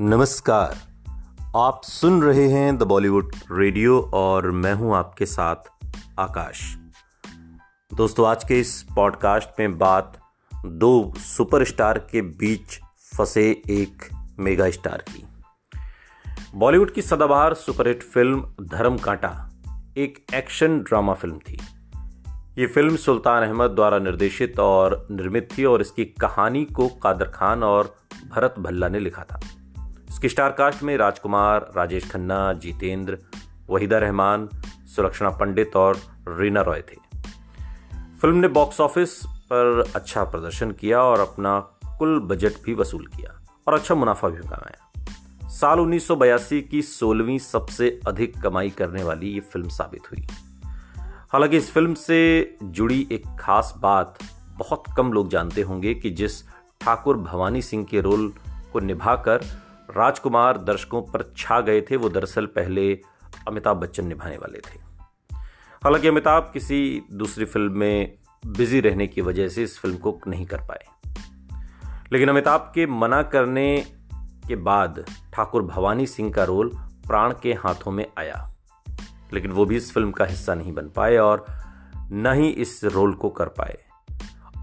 नमस्कार। आप सुन रहे हैं द बॉलीवुड रेडियो और मैं हूँ आपके साथ आकाश। दोस्तों, आज के इस पॉडकास्ट में बात दो सुपरस्टार के बीच फंसे एक मेगा स्टार की। बॉलीवुड की सदाबहार सुपरहिट फ़िल्म धर्म कांटा एक एक्शन ड्रामा फ़िल्म थी। ये फ़िल्म सुल्तान अहमद द्वारा निर्देशित और निर्मित थी और इसकी कहानी को कादर खान और भरत भल्ला ने लिखा था। इसकी स्टार कास्ट में राजकुमार, राजेश खन्ना, जितेंद्र, वहीदा रहमान, सुलक्षणा पंडित और रीना रॉय थे। फ़िल्म ने बॉक्स ऑफ़िस पर अच्छा प्रदर्शन किया और अपना कुल बजट भी वसूल किया और अच्छा मुनाफा भी कमाया। साल 1982 की सोलहवीं सबसे अधिक कमाई करने वाली ये फ़िल्म साबित हुई। हालाँकि इस फ़िल्म से जुड़ी एक खास बात बहुत कम लोग जानते होंगे कि जिस ठाकुर भवानी सिंह के रोल को निभाकर राजकुमार दर्शकों पर छा गए थे। वो दरअसल पहले अमिताभ बच्चन निभाने वाले थे। हालाँकि अमिताभ किसी दूसरी फ़िल्म में बिज़ी रहने की वजह से इस फ़िल्म को नहीं कर पाए। लेकिन अमिताभ के मना करने के बाद ठाकुर भवानी सिंह का रोल प्राण के हाथों में आया। लेकिन वो भी इस फ़िल्म का हिस्सा नहीं बन पाए और न ही इस रोल को कर पाए।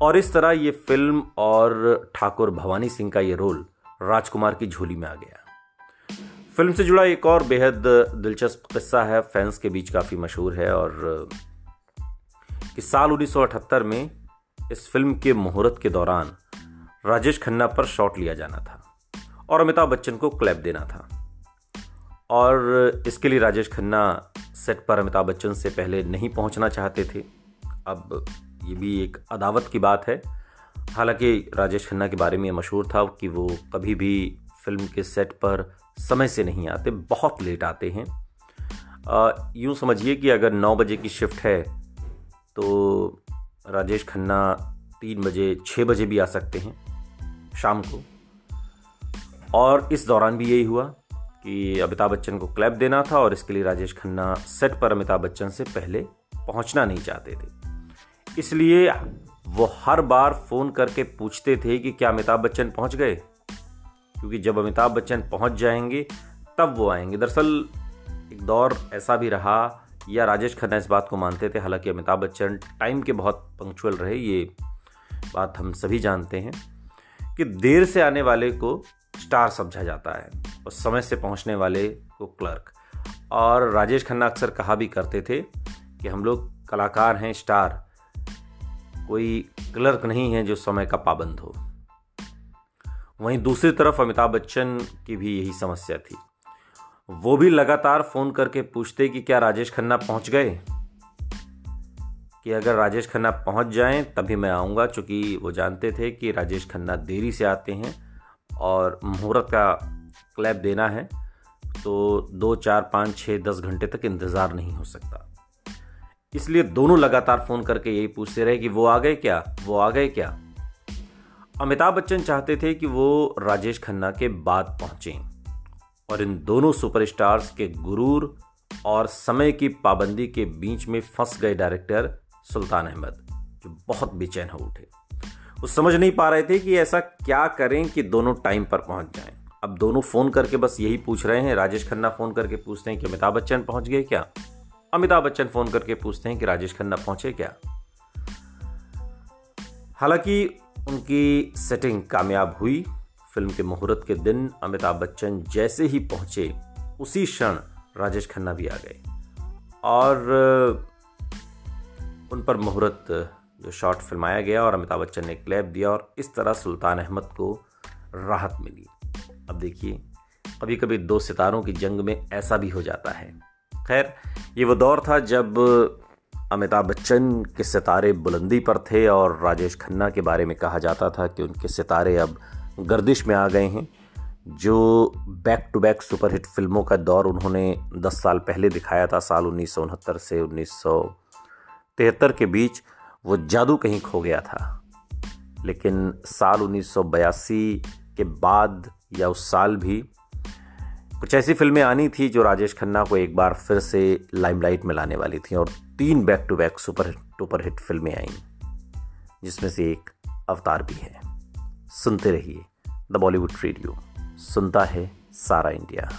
और इस तरह ये फ़िल्म और ठाकुर भवानी सिंह का ये रोल राजकुमार की झोली में आ गया। फ़िल्म से जुड़ा एक और बेहद दिलचस्प किस्सा है। फैंस के बीच काफ़ी मशहूर है और कि साल 1978 में इस फ़िल्म के मुहूर्त के दौरान राजेश खन्ना पर शॉट लिया जाना था और अमिताभ बच्चन को क्लैप देना था। और इसके लिए राजेश खन्ना सेट पर अमिताभ बच्चन से पहले नहीं पहुँचना चाहते थे। अब ये भी एक अदावत की बात है। हालाँकि राजेश खन्ना के बारे में यह मशहूर था कि वो कभी भी फ़िल्म के सेट पर समय से नहीं आते, बहुत लेट आते हैं। यूँ समझिए कि अगर नौ बजे की शिफ्ट है तो राजेश खन्ना तीन बजे छः बजे भी आ सकते हैं शाम को। और इस दौरान भी यही हुआ कि अमिताभ बच्चन को क्लैप देना था और इसके लिए राजेश खन्ना सेट पर अमिताभ बच्चन से पहले पहुँचना नहीं चाहते थे। इसलिए वो हर बार फ़ोन करके पूछते थे कि क्या अमिताभ बच्चन पहुँच गए? क्योंकि जब अमिताभ बच्चन पहुँच जाएँगे, तब वो आएँगे। दरअसल, एक दौर ऐसा भी रहा, या राजेश खन्ना इस बात को मानते थे। हालाँकि अमिताभ बच्चन टाइम के बहुत पंक्चुअल रहे, ये बात हम सभी जानते हैं कि देर से आने वाले को स्टार समझा जाता है और समय से पहुँचने वाले को क्लर्क। और राजेश खन्ना अक्सर कहा भी करते थे कि हम लोग कलाकार हैं स्टार कोई क्लर्क नहीं है जो समय का पाबंद हो। वहीं दूसरी तरफ़ अमिताभ बच्चन की भी यही समस्या थी। वो भी लगातार फ़ोन करके पूछते कि क्या राजेश खन्ना पहुँच गए? कि अगर राजेश खन्ना पहुँच जाएँ, तभी मैं आऊँगा क्योंकि वो जानते थे कि राजेश खन्ना देरी से आते हैं और मुहूर्त का क्लैप देना है तो दो, चार, पाँच छः दस घंटे तक इंतज़ार नहीं हो सकता। इसलिए दोनों लगातार फ़ोन करके यही पूछते रहे कि वो आ गए क्या? वो आ गए क्या? अमिताभ बच्चन चाहते थे कि वो राजेश खन्ना के बाद पहुँचे। और इन दोनों सुपरस्टार्स के गुरूर और समय की पाबंदी के बीच में फंस गए डायरेक्टर सुल्तान अहमद, जो बहुत बेचैन हो उठे। वो समझ नहीं पा रहे थे कि ऐसा क्या करें कि दोनों टाइम पर पहुँच जाएँ। अब दोनों फ़ोन करके बस यही पूछ रहे हैं। राजेश खन्ना फ़ोन करके पूछते हैं कि अमिताभ बच्चन पहुँच गए क्या? अमिताभ बच्चन फ़ोन करके पूछते हैं कि राजेश खन्ना पहुँचे क्या? हालाँकि उनकी सेटिंग कामयाब हुई। फ़िल्म के मुहूर्त के दिन अमिताभ बच्चन जैसे ही पहुँचे, उसी क्षण राजेश खन्ना भी आ गए। और, उन पर मुहूर्त, जो शॉट फिल्माया गया और अमिताभ बच्चन ने क्लैप दिया और इस तरह सुल्तान अहमद को राहत मिली। अब देखिए कभी कभी दो सितारों की जंग में ऐसा भी हो जाता है। खैर, ये वो दौर था जब अमिताभ बच्चन के सितारे बुलंदी पर थे और राजेश खन्ना के बारे में कहा जाता था कि उनके सितारे अब गर्दिश में आ गए हैं। जो बैक टू बैक सुपरहिट फ़िल्मों का दौर उन्होंने 10 साल पहले दिखाया था, साल उन्नीस सौ उनहत्तर से उन्नीस सौ तिहत्तर के बीच, वो जादू कहीं खो गया था। लेकिन साल उन्नीस सौ बयासी के बाद या उस साल भी कुछ ऐसी फ़िल्में आनी थी जो राजेश खन्ना को एक बार फिर से लाइमलाइट में लाने वाली थी, और तीन back to back super duper hit फ़िल्में आई, जिसमें से एक अवतार भी है। सुनते रहिए द बॉलीवुड रेडियो सुनता है सारा इंडिया।